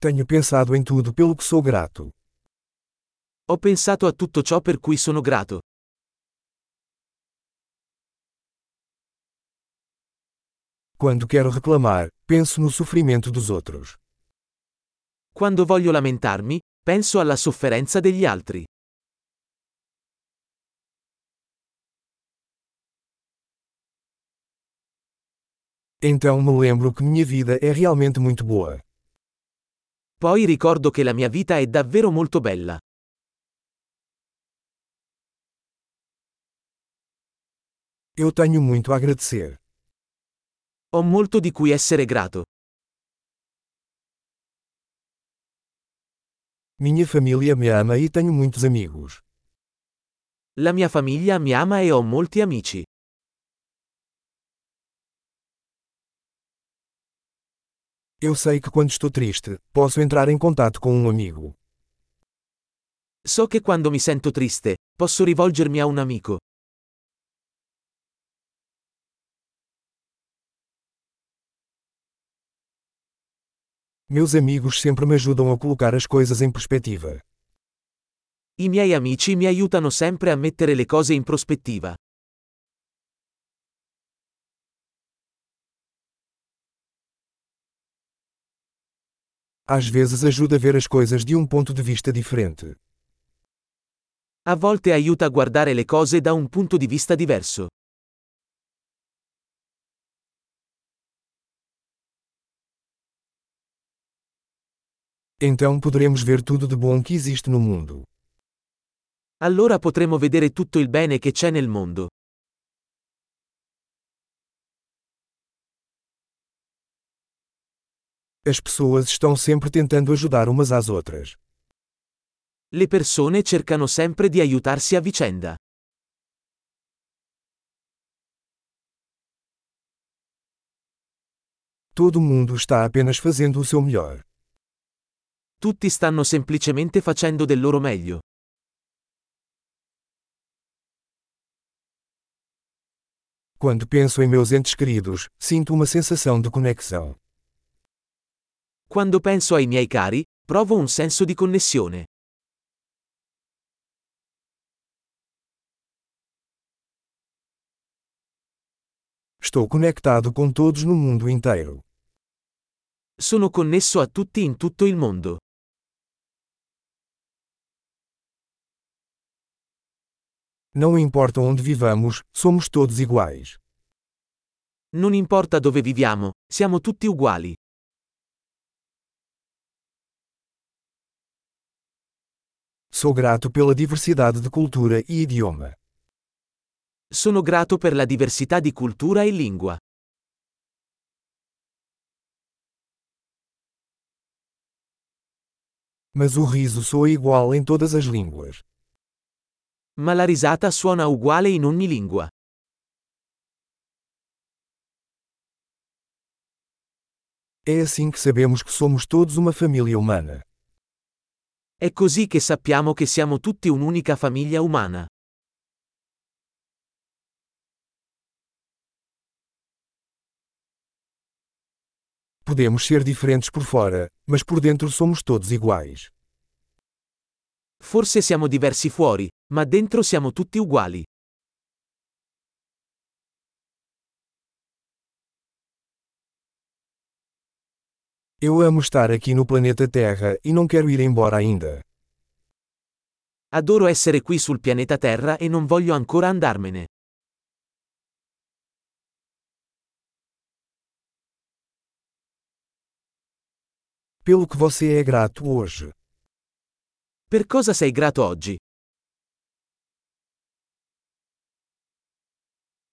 Tenho pensado em tudo pelo que sou grato. Ho pensato a tutto ciò per cui sono grato. Quando quero reclamar, penso no sofrimento dos outros. Quando voglio lamentarmi, penso alla sofferenza degli altri. Então me lembro que minha vida é realmente muito boa. Poi ricordo che la mia vita è davvero molto bella. Eu tenho muito a agradecer. Ho molto di cui essere grato. Minha família me ama e tenho muitos amigos. La mia famiglia mi ama e ho molti amici. Eu sei que quando estou triste, posso entrar em contato com um amigo. So che quando mi sento triste, posso rivolgermi a un amico. Meus amigos sempre me ajudam a colocar as coisas em perspectiva. I miei amici mi aiutano sempre a mettere le cose in prospettiva. Às vezes ajuda a ver as coisas de um ponto de vista diferente. A volte aiuta a guardare le cose da un punto di vista diverso. Então poderemos ver tudo de bom que existe no mundo. Allora potremo vedere tutto il bene che c'è nel mondo. As pessoas estão sempre tentando ajudar umas às outras. Le persone cercano sempre di aiutarsi a vicenda. Todo mundo está apenas fazendo o seu melhor. Tutti stanno semplicemente facendo del loro meglio. Quando penso em meus entes queridos, sinto uma sensação de conexão. Quando penso ai miei cari, provo un senso di connessione. Estou conectado com todos no mundo inteiro. Sono connesso a tutti in tutto il mondo. Não importa onde vivamos, somos todos iguais. Non importa dove viviamo, siamo tutti uguali. Sou grato pela diversidade de cultura e idioma. Sono grato per la diversità di cultura e lingua. Mas o riso soa igual em todas as línguas. Ma la risata suona uguale in ogni lingua. É assim que sabemos que somos todos uma família humana. È così che sappiamo che siamo tutti un'unica famiglia umana. Podemos ser diferentes por fora, mas por dentro somos todos iguais. Forse siamo diversi fuori, ma dentro siamo tutti uguali. Eu amo estar aqui no planeta Terra e não quero ir embora ainda. Adoro essere qui sul pianeta Terra e non voglio ancora andarmene. Pelo que você é grato hoje. Per cosa sei grato oggi?